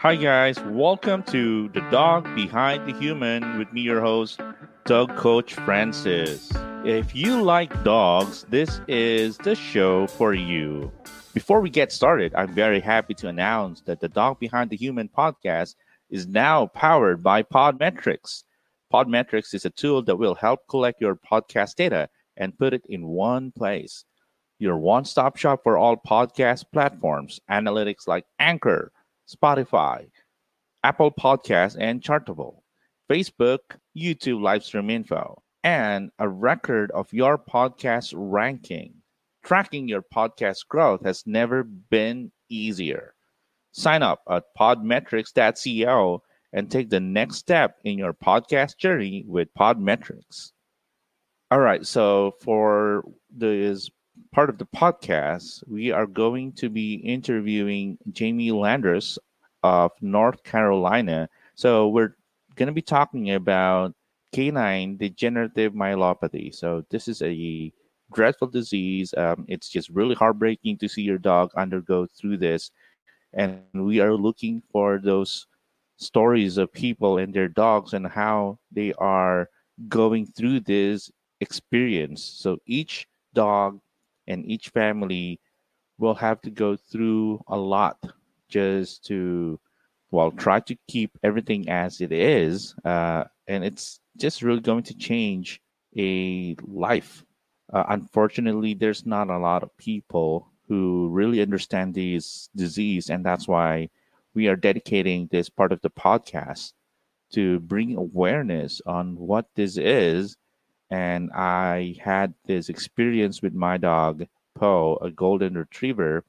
Hi, guys. Welcome to The Dog Behind the Human with me, your host, Dog Coach Francis. If you like dogs, this is the show for you. Before we get started, I'm very happy to announce that the Dog Behind the Human podcast is now powered by Podmetrics. Podmetrics is a tool that will help collect your podcast data and put it in one place. Your one stop shop for all podcast platforms, analytics like Anchor, Spotify, Apple Podcasts, and Chartable, Facebook, YouTube livestream info, and a record of your podcast ranking. Tracking your podcast growth has never been easier. Sign up at podmetrics.co and take the next step in your podcast journey with Podmetrics. All right, so for this part of the podcast, we are going to be interviewing Jamie Landrus of North Carolina. So we're going to be talking about canine degenerative myelopathy. So this is a dreadful disease. Um, it's just really heartbreaking to see your dog undergo through this, and we are looking for those stories of people and their dogs and how they are going through this experience. So each dog and each family will have to go through a lot just to well try to keep everything as it is uh, and it's just really going to change a life. Uh, unfortunately there's not a lot of people who really understand this disease and that's why we are dedicating this part of the podcast to bring awareness on what this is and i had this experience with my dog poe a golden retriever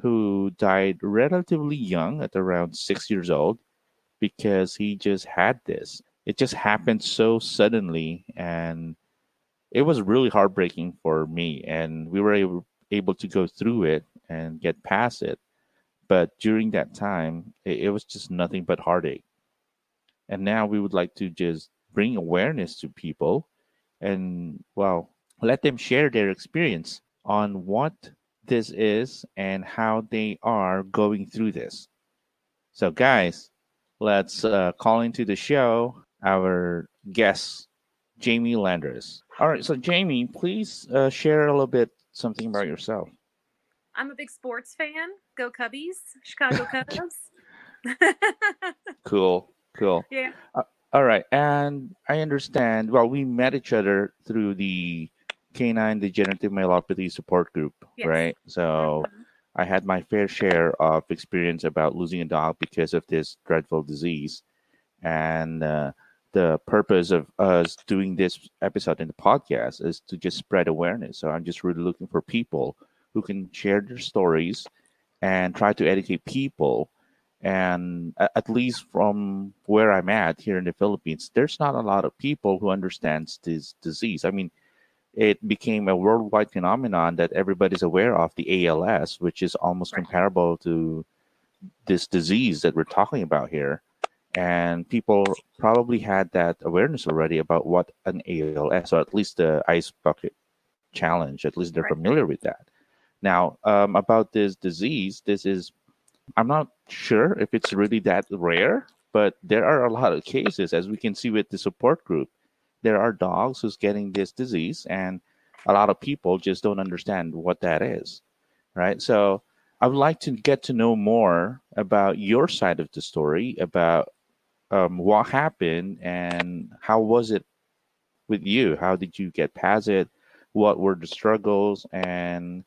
who died relatively young at around six years old because he just had this. It just happened so suddenly, and it was really heartbreaking for me. And we were able, able to go through it and get past it. But during that time, it, it was just nothing but heartache. And now we would like to just bring awareness to people and, well, let them share their experience on what this is and how they are going through this. So, guys, let's uh, call into the show our guest, Jamie Landrus. All right, so Jamie, please uh, share a little bit something about yourself. I'm a big sports fan. Go Cubbies, Chicago Cubs. cool, cool. Yeah. Uh, all right, and I understand. Well, we met each other through the canine degenerative myelopathy support group, yes. right? So mm-hmm. I had my fair share of experience about losing a dog because of this dreadful disease. And uh, the purpose of us doing this episode in the podcast is to just spread awareness. So I'm just really looking for people who can share their stories and try to educate people. And at least from where I'm at here in the Philippines, there's not a lot of people who understands this disease. I mean, it became a worldwide phenomenon that everybody's aware of the ALS, which is almost comparable to this disease that we're talking about here. And people probably had that awareness already about what an ALS, or at least the ice bucket challenge, at least they're familiar with that. Now, um, about this disease, this is, I'm not sure if it's really that rare, but there are a lot of cases, as we can see with the support group. There are dogs who's getting this disease and a lot of people just don't understand what that is right? So i would like to get to know more about your side of the story about um, what happened and how was it with you? How did you get past it? What were the struggles? And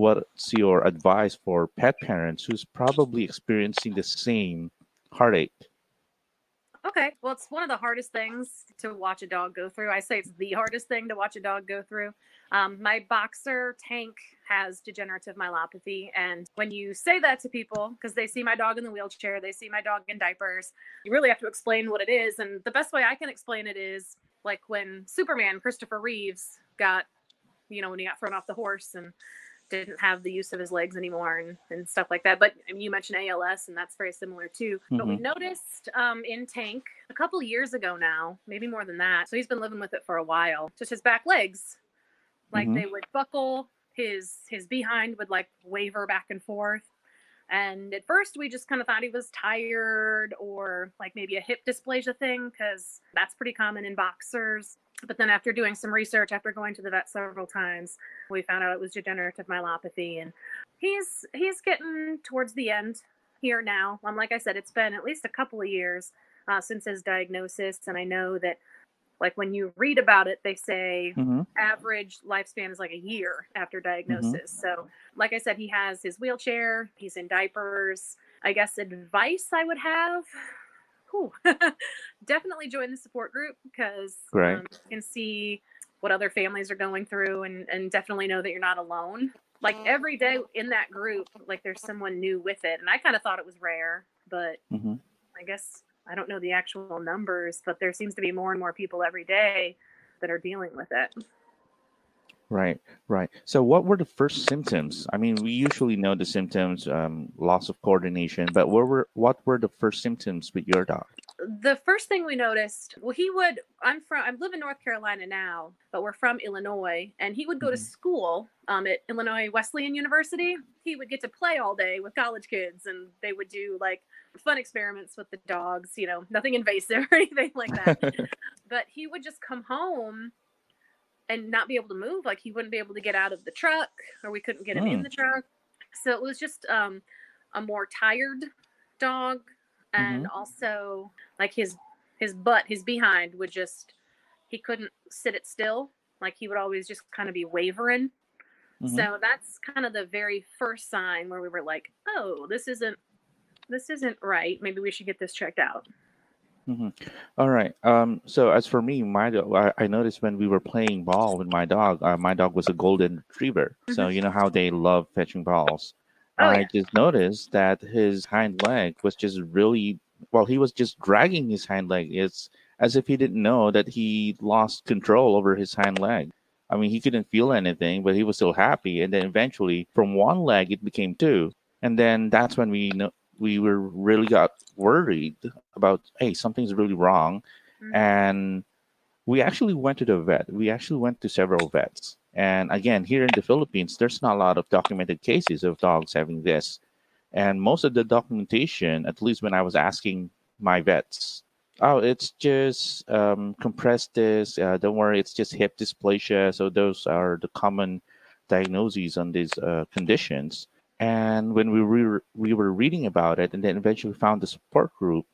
what's your advice for pet parents who's probably experiencing the same heartache Okay. Well, it's one of the hardest things to watch a dog go through. I say it's the hardest thing to watch a dog go through. Um, my boxer tank has degenerative myelopathy. And when you say that to people, because they see my dog in the wheelchair, they see my dog in diapers, you really have to explain what it is. And the best way I can explain it is like when Superman, Christopher Reeves, got, you know, when he got thrown off the horse and didn't have the use of his legs anymore and, and stuff like that. But I mean, you mentioned ALS, and that's very similar too. Mm-hmm. But we mm-hmm. noticed um, in Tank a couple years ago now, maybe more than that. So he's been living with it for a while. Just his back legs, like mm-hmm. they would buckle. His his behind would like waver back and forth, And at first, we just kind of thought he was tired or like maybe a hip dysplasia thing, because that's pretty common in boxers. But then, after doing some research, after going to the vet several times, we found out it was degenerative myelopathy, and he's he's getting towards the end here now. Um, like I said, it's been at least a couple of years uh, since his diagnosis, and I know that like when you read about it they say mm-hmm. average lifespan is like a year after mm-hmm. diagnosis mm-hmm. so like i said he has his wheelchair he's in diapers i guess advice i would have definitely join the support group because right. um, you can see what other families are going through and, and definitely know that you're not alone like every day in that group like there's someone new with it and i kind of thought it was rare but mm-hmm. i guess I don't know the actual numbers, but there seems to be more and more people every day that are dealing with it. Right, right. So, what were the first symptoms? I mean, we usually know the symptoms, um, loss of coordination, but what were what were the first symptoms with your dog? The first thing we noticed, well, he would. I'm from. I live in North Carolina now, but we're from Illinois, and he would go mm-hmm. to school um, at Illinois Wesleyan University. He would get to play all day with college kids, and they would do like fun experiments with the dogs. You know, nothing invasive or anything like that. but he would just come home and not be able to move. Like he wouldn't be able to get out of the truck, or we couldn't get him in hmm. the truck. So it was just um, a more tired dog, and mm-hmm. also like his his butt, his behind would just he couldn't sit it still. Like he would always just kind of be wavering. Mm-hmm. So that's kind of the very first sign where we were like, oh, this isn't this isn't right. Maybe we should get this checked out. Mm-hmm. All right. Um, so as for me, my I, I noticed when we were playing ball with my dog, uh, my dog was a golden retriever. Mm-hmm. So you know how they love fetching balls. Oh, I yeah. just noticed that his hind leg was just really well. He was just dragging his hind leg. It's as if he didn't know that he lost control over his hind leg. I mean, he couldn't feel anything, but he was still happy. And then eventually, from one leg, it became two. And then that's when we know, we were really got worried about hey something's really wrong. Mm-hmm. and we actually went to the vet. We actually went to several vets. And again here in the philippines there's not a lot of documented cases of dogs having this. And most of the documentation at least when i was asking my vets oh it's just um, compressed disc. Uh, don't worry it's just hip dysplasia. So those are the common diagnoses on these uh, conditions and when we were we were reading about it, and then eventually found the support group,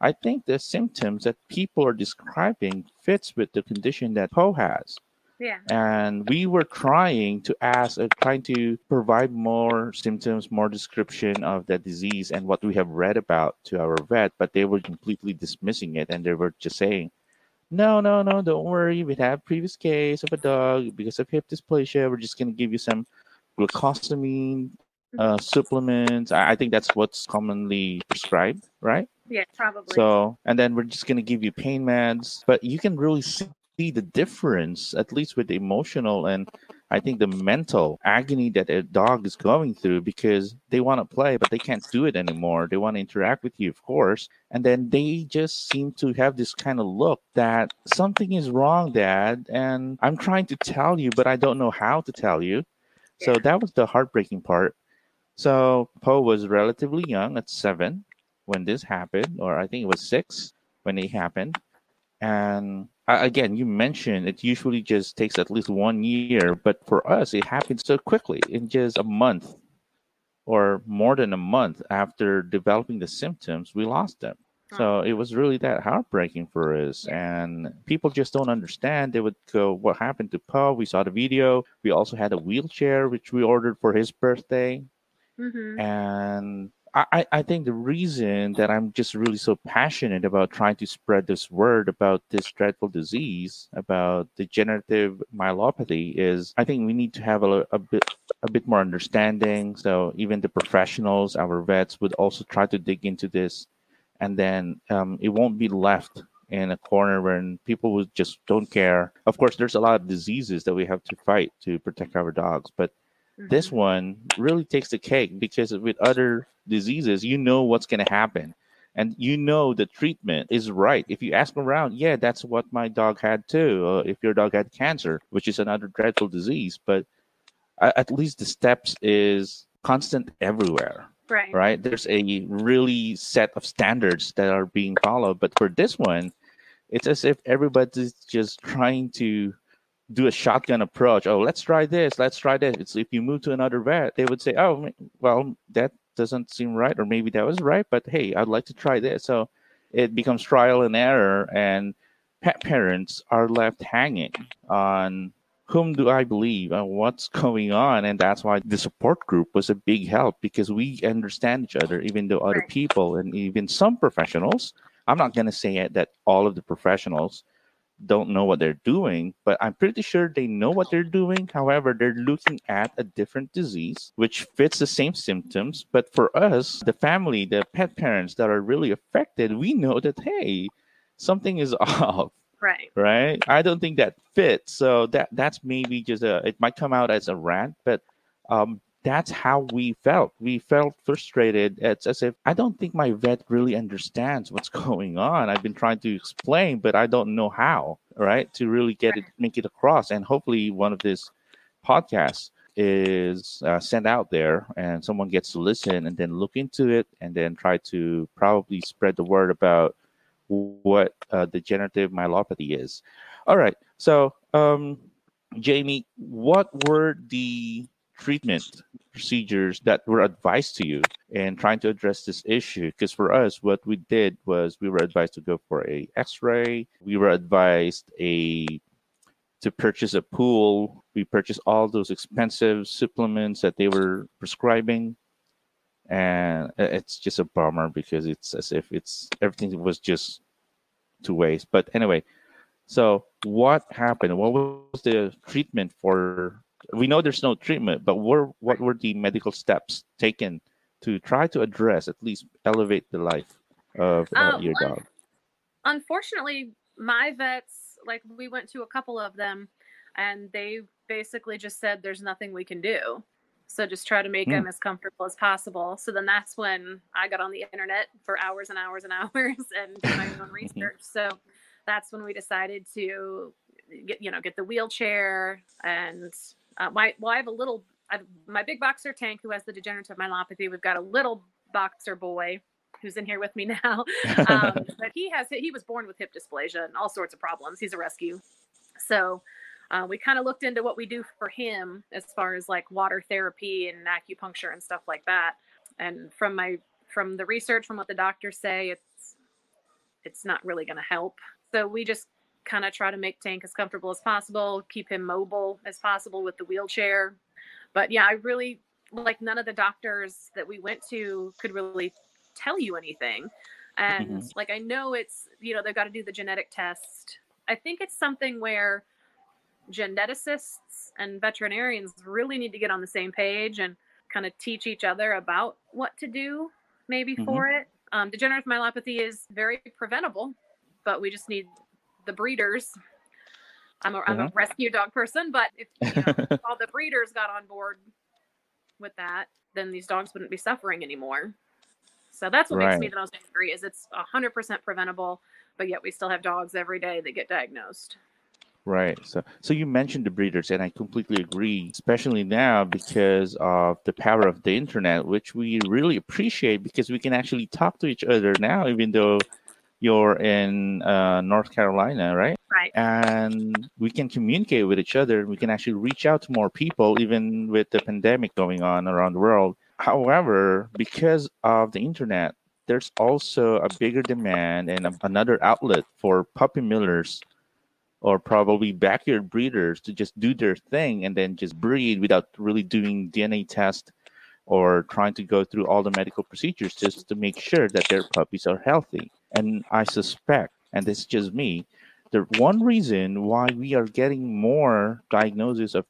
I think the symptoms that people are describing fits with the condition that Poe has. Yeah. And we were trying to ask, uh, trying to provide more symptoms, more description of the disease and what we have read about to our vet, but they were completely dismissing it and they were just saying, no, no, no, don't worry. We have previous case of a dog because of hip dysplasia. We're just going to give you some glucosamine uh, supplements. I, I think that's what's commonly prescribed, right? Yeah, probably. So, and then we're just gonna give you pain meds, but you can really see the difference, at least with the emotional and I think the mental agony that a dog is going through because they want to play, but they can't do it anymore. They want to interact with you, of course. And then they just seem to have this kind of look that something is wrong, Dad. And I'm trying to tell you, but I don't know how to tell you. Yeah. So that was the heartbreaking part. So Poe was relatively young at seven when this happened, or I think it was six when it happened. And again, you mentioned it usually just takes at least one year, but for us, it happened so quickly in just a month or more than a month after developing the symptoms, we lost them. So it was really that heartbreaking for us. And people just don't understand. They would go, What happened to Poe? We saw the video. We also had a wheelchair, which we ordered for his birthday. Mm-hmm. And I, I think the reason that I'm just really so passionate about trying to spread this word about this dreadful disease, about degenerative myelopathy, is I think we need to have a, a bit a bit more understanding. So even the professionals, our vets, would also try to dig into this, and then um, it won't be left in a corner where people would just don't care. Of course, there's a lot of diseases that we have to fight to protect our dogs, but Mm-hmm. This one really takes the cake because with other diseases, you know what's going to happen. And you know the treatment is right. If you ask around, yeah, that's what my dog had too. Uh, if your dog had cancer, which is another dreadful disease, but at least the steps is constant everywhere. Right. right? There's a really set of standards that are being followed. But for this one, it's as if everybody's just trying to do a shotgun approach. Oh, let's try this. Let's try this. It's if you move to another vet, they would say, "Oh, well, that doesn't seem right," or maybe that was right, but hey, I'd like to try this. So it becomes trial and error, and pet parents are left hanging on whom do I believe and what's going on? And that's why the support group was a big help because we understand each other, even though other people and even some professionals. I'm not going to say it that all of the professionals don't know what they're doing, but I'm pretty sure they know what they're doing. However, they're looking at a different disease which fits the same symptoms. But for us, the family, the pet parents that are really affected, we know that, hey, something is off Right. right? I don't think that fits. So that that's maybe just a it might come out as a rant, but um that's how we felt. We felt frustrated. It's as if I don't think my vet really understands what's going on. I've been trying to explain, but I don't know how, right? To really get it, make it across. And hopefully, one of these podcasts is uh, sent out there and someone gets to listen and then look into it and then try to probably spread the word about what uh, degenerative myelopathy is. All right. So, um, Jamie, what were the treatment procedures that were advised to you and trying to address this issue? Because for us, what we did was we were advised to go for a X-ray. We were advised a to purchase a pool. We purchased all those expensive supplements that they were prescribing and it's just a bummer because it's as if it's everything was just to waste. But anyway, so what happened? What was the treatment for? We know there's no treatment, but were what were the medical steps taken to try to address at least elevate the life of uh, Uh, your un- dog? Unfortunately, my vets, like we went to a couple of them, and they basically just said there's nothing we can do. So just try to make Hmm. them as comfortable as possible. So then that's when I got on the internet for hours and hours and hours and did my own research. So that's when we decided to get you know get the wheelchair and uh, my well I have a little I have my big boxer tank who has the degenerative myelopathy. We've got a little boxer boy who's in here with me now um, but he has he was born with hip dysplasia and all sorts of problems. He's a rescue, so uh, we kind of looked into what we do for him as far as like water therapy and acupuncture and stuff like that. And from my from the research, from what the doctors say, it's it's not really going to help. So we just kind of try to make Tank as comfortable as possible, keep him mobile as possible with the wheelchair. But yeah, I really like none of the doctors that we went to could really tell you anything. And like I know it's you know they've got to do the genetic test. I think it's something where geneticists and veterinarians really need to get on the same page and kind of teach each other about what to do maybe Mhm. for it. Um, degenerative myelopathy is very preventable, but we just need the breeders. I'm a, I'm a uh-huh. rescue dog person, but if you know, all the breeders got on board with that, then these dogs wouldn't be suffering anymore. So that's what makes me the most angry is it's 100% preventable, but yet we still have dogs every day that get diagnosed. Right. So, so you mentioned the breeders, and I completely agree, especially now because of the power of the internet, which we really appreciate because we can actually talk to each other now, even though you're in uh, North Carolina, right? Right. And we can communicate with each other. We can actually reach out to more people, even with the pandemic going on around the world. However, because of the internet, there's also a bigger demand and a- another outlet for puppy millers or probably backyard breeders to just do their thing and then just breed without really doing DNA test or trying to go through all the medical procedures just to make sure that their puppies are healthy. And I suspect, and this is just me, the one reason why we are getting more diagnosis of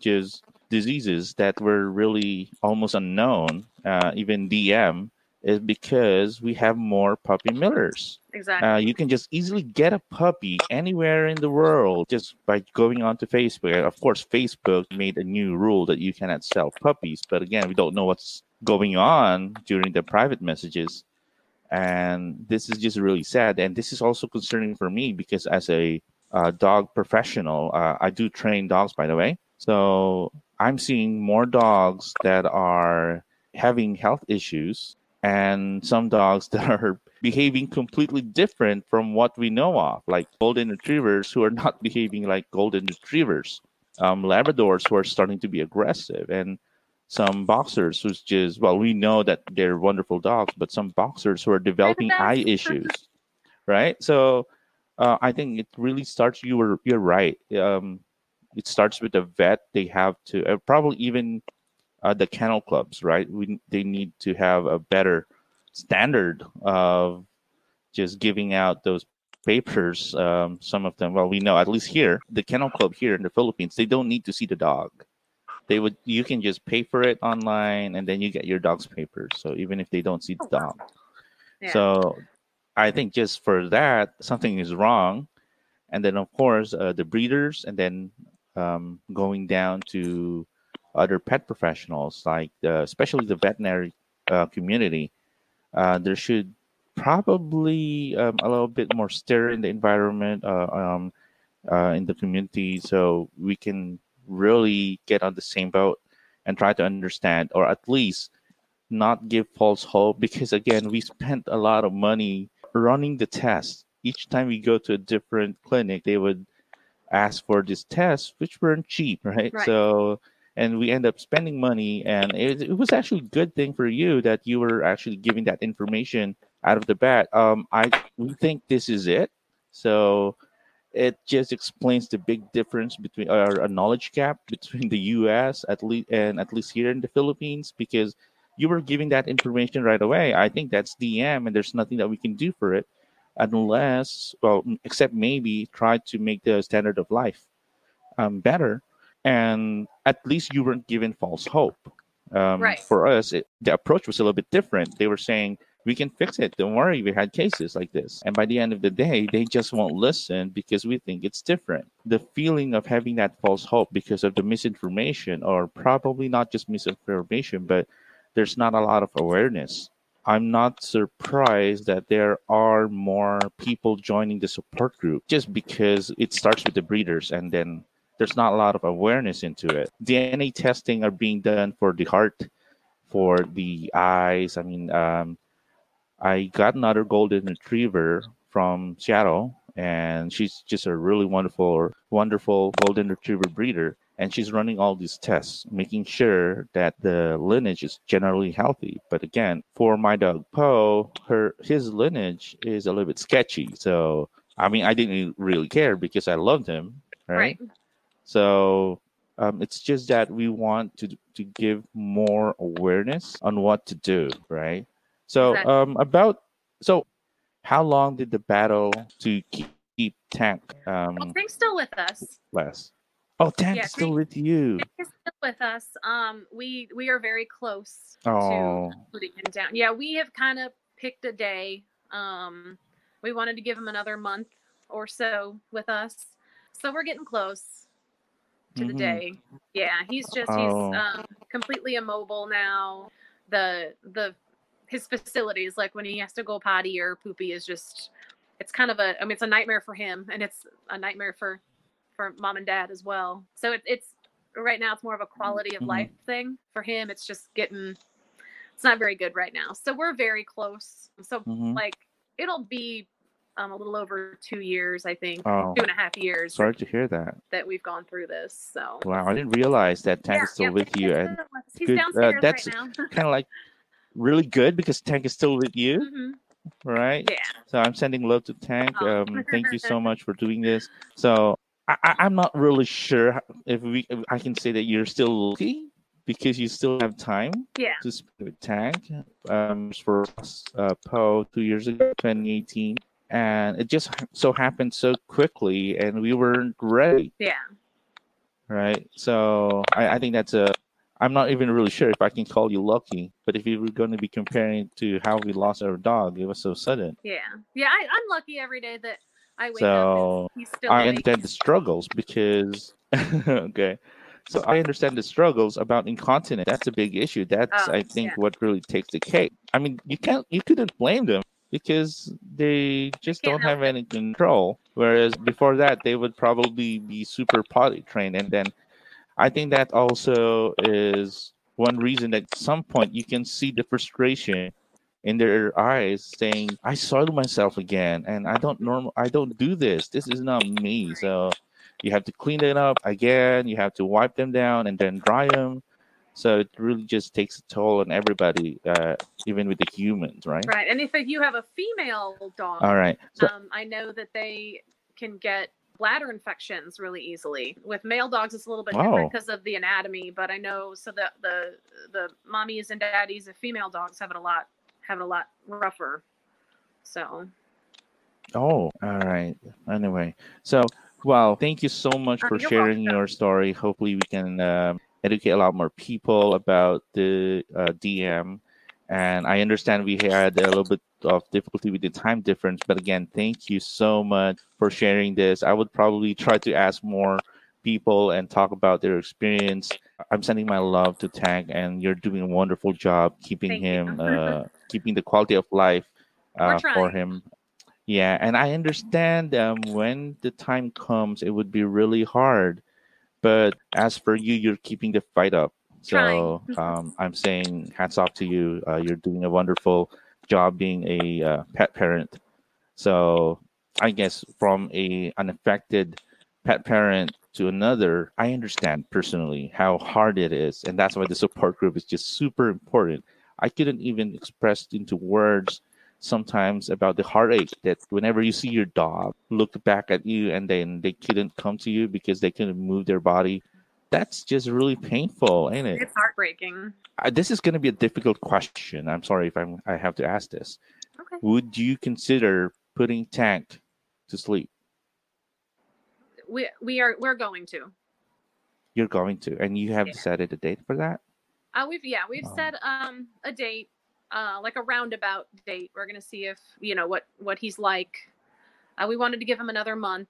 just diseases that were really almost unknown, uh, even DM, is because we have more puppy millers. Exactly. Uh, you can just easily get a puppy anywhere in the world just by going onto Facebook. Of course, Facebook made a new rule that you cannot sell puppies, but again, we don't know what's going on during the private messages. And this is just really sad. And this is also concerning for me because, as a uh, dog professional, uh, I do train dogs, by the way. So I'm seeing more dogs that are having health issues and some dogs that are behaving completely different from what we know of, like golden retrievers who are not behaving like golden retrievers, um, Labradors who are starting to be aggressive, and some boxers who's just well, we know that they're wonderful dogs, but some boxers who are developing eye issues, right? So uh, I think it really starts. You were you're right. Um, it starts with the vet. They have to uh, probably even uh, the kennel clubs, right? We they need to have a better standard of just giving out those papers. Um, some of them, well, we know at least here, the kennel club here in the Philippines, they don't need to see the dog. They would you can just pay for it online, and then you get your dog's papers. So even if they don't see the oh, dog, yeah. so I think just for that something is wrong. And then of course uh, the breeders, and then um, going down to other pet professionals, like uh, especially the veterinary uh, community, uh, there should probably um, a little bit more stir in the environment, uh, um, uh, in the community, so we can really get on the same boat and try to understand, or at least not give false hope. Because again, we spent a lot of money running the test. Each time we go to a different clinic, they would ask for this test, which weren't cheap, right? right. So and we end up spending money and it, it, was actually a good thing for you that you were actually giving that information out of the bat um i we think this is it so it just explains the big difference between or a knowledge gap between the us at least and at least here in the philippines because you were giving that information right away i think that's dm and there's nothing that we can do for it unless well except maybe try to make the standard of life um, better and at least you weren't given false hope. Um, right. For us, it, the approach was a little bit different. They were saying, we can fix it. Don't worry. We had cases like this. And by the end of the day, they just won't listen because we think it's different. The feeling of having that false hope because of the misinformation, or probably not just misinformation, but there's not a lot of awareness. I'm not surprised that there are more people joining the support group just because it starts with the breeders and then there's not a lot of awareness into it. DNA testing are being done for the heart, for the eyes. I mean, um, I got another golden retriever from Seattle, and she's just a really wonderful, wonderful golden retriever breeder. And she's running all these tests, making sure that the lineage is generally healthy. But again, for my dog Poe, her his lineage is a little bit sketchy. So I mean, I didn't really care because I loved him, right? right. So um, it's just that we want to to give more awareness on what to do, right? So exactly. um, about so how long did the battle to keep, keep Tank? Um, well, Tank's still with us. Less. Oh, Tank's yeah, still Tank, with you. Tank is still with us. Um, we we are very close oh. to putting him down. Yeah, we have kind of picked a day. Um, we wanted to give him another month or so with us, so we're getting close to mm-hmm. the day. Yeah, he's just oh. he's um, completely immobile now. The the his facilities, like when he has to go potty or poopy, is just it's kind of a I mean it's a nightmare for him, and it's a nightmare for for mom and dad as well. So it, it's right now it's more of a quality of mm-hmm. life thing for him. It's just getting it's not very good right now. So we're very close. So mm-hmm. like it'll be um, a little over two years, I think, oh, two and a half years. Sorry to hear that. That we've gone through this. So wow, I didn't realize that Tank yeah, is still yeah, with you, and he's good, uh, that's right kind of like really good because Tank is still with you. Mm-hmm. Right. Yeah. So I'm sending love to Tank. Oh. Um, thank you so much for doing this. So I, am not really sure if we if I can say that you're still lucky because you still have time yeah. to spend with Tank. Um, for uh, Poe two years ago, 2018 and it just so happened so quickly and we weren't ready yeah right so I, I think that's a i'm not even really sure if i can call you lucky but if you were going to be comparing to how we lost our dog it was so sudden yeah yeah I, am lucky every day that i wake so up he's still i understand the struggles because okay so I understand the struggles about incontinence. That's a big issue. That's oh, I think yeah. what really takes the cake. I mean, you can't you couldn't blame them because they just don't have any control. Whereas before that, they would probably be super potty trained. And then I think that also is one reason that at some point you can see the frustration in their eyes saying i soiled myself again and i don't normal i don't do this. This is not me. So you have to clean it up again. You have to wipe them down and then dry them. So it really just takes a toll on everybody uh, even with the humans right? Right. And if you have a female dog, all right. So um, I know that they can get bladder infections really easily. With male dogs, it's a little bit Oh. different because of the anatomy. But I know so that the the mommies and daddies of female dogs have it a lot have it a lot rougher. So Oh, all right. Anyway, so well, thank you so much Uh, for you're sharing welcome. your story. Hopefully, we can um educate a lot more people about the uh, DM. And I understand we had a little bit of difficulty with the time difference, but again, thank you so much for sharing this. I would probably try to ask more people and talk about their experience. I'm sending my love to Tank, and you're doing a wonderful job keeping Thank him, uh, keeping the quality of life uh, for him yeah, and I understand um, when the time comes, it would be really hard. But as for you, you're keeping the fight up. So um, I'm saying hats off to you. Uh, you're doing a wonderful job being a uh, pet parent. So I guess from a unaffected pet parent to another, I understand personally how hard it is, and that's why the support group is just super important. I couldn't even express into words sometimes about the heartache that whenever you see your dog look back at you and then they couldn't come to you because they couldn't move their body that's just really painful ain't it it's heartbreaking. I, this is going to be a difficult question i'm sorry if i'm i have to ask this Okay. would you consider putting tank to sleep We we are we're going to. you're going to and you have Yeah. decided a date for that Uh, we've yeah we've Oh. set um a date, uh like a roundabout date. We're gonna see if you know what what he's like. Uh, we wanted to give him another month,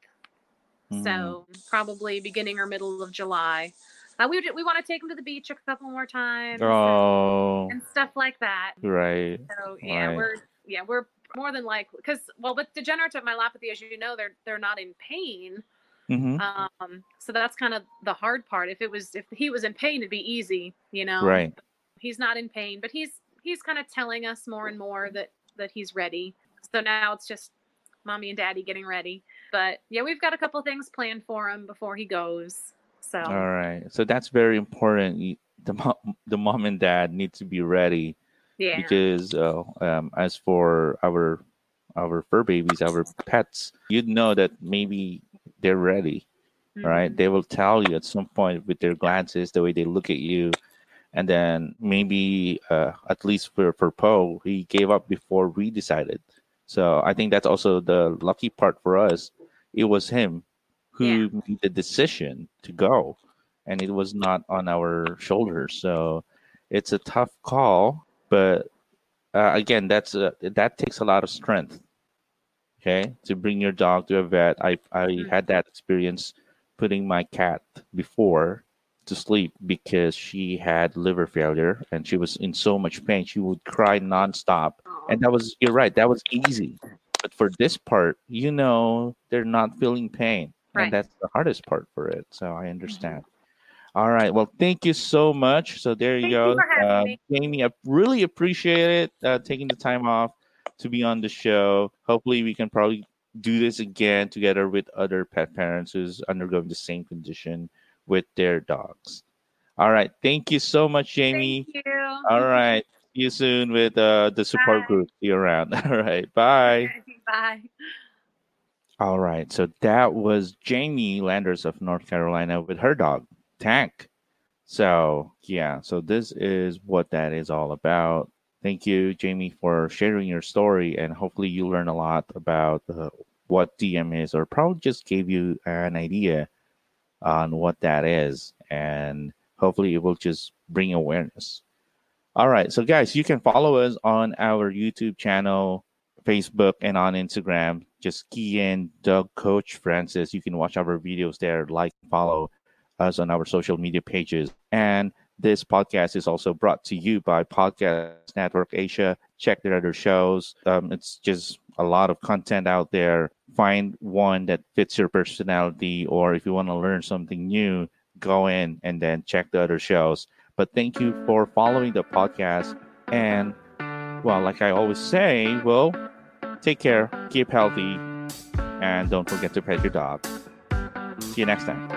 Hmm. so probably beginning or middle of July. Uh, we we want to take him to the beach a couple more times oh and stuff like that. right So yeah, Right. we're yeah we're more than likely because well with degenerative myelopathy as you know they're they're not in pain. hmm Um, so that's kind of the hard part. If it was if he was in pain, it'd be easy, you know right he's not in pain but he's he's kind of telling us more and more that that he's ready so now it's just mommy and daddy getting ready but yeah we've got a couple things planned for him before he goes so All right. So that's very important. The mom, the mom and dad need to be ready yeah because uh, um, as for our our fur babies, our pets, you'd know that maybe they're ready, right? Mhm. They will tell you at some point with their glances, the way they look at you, and then maybe uh, at least for for Poe, he gave up before we decided. So I think that's also the lucky part for us. It was him who made the decision to go, and it was not on our shoulders. So it's a tough call, but uh, again, that's a, that takes a lot of strength. Okay, to bring your dog to a vet. I I Mhm. had that experience putting my cat before to sleep because she had liver failure and she was in so much pain. She would cry nonstop and that was you're right that was easy but for this part you know they're not feeling pain Right. and that's the hardest part for it so i understand. All right well thank you so much. So there you Thank you go for uh, me. jamie i really appreciate it uh, taking the time off to be on the show. Hopefully we can probably do this again together with other pet parents who's undergoing the same condition with their dogs. All right thank you so much jamie. Thank you. All right. See you soon with uh, the support Bye. group. See you around. All right. Bye. bye All right. So that was Jamie Landrus of North Carolina with her dog, Tank. So, yeah. So this is what that is all about. Thank you, Jamie, for sharing your story. And hopefully you learn a lot about uh, what DM is, or probably just gave you an idea on what that is. And hopefully it will just bring awareness. All right. So, guys, you can follow us on our YouTube channel, Facebook, and on Instagram. Just key in Dog Coach Francis. You can watch our videos there, like, follow us on our social media pages. And this podcast is also brought to you by Podcast Network Asia. Check their other shows. Um, it's just a lot of content out there. Find one that fits your personality, or if you want to learn something new, go in and then check the other shows. But thank you for following the podcast. And, well, like I always say, well, take care, keep healthy, and don't forget to pet your dog. See you next time.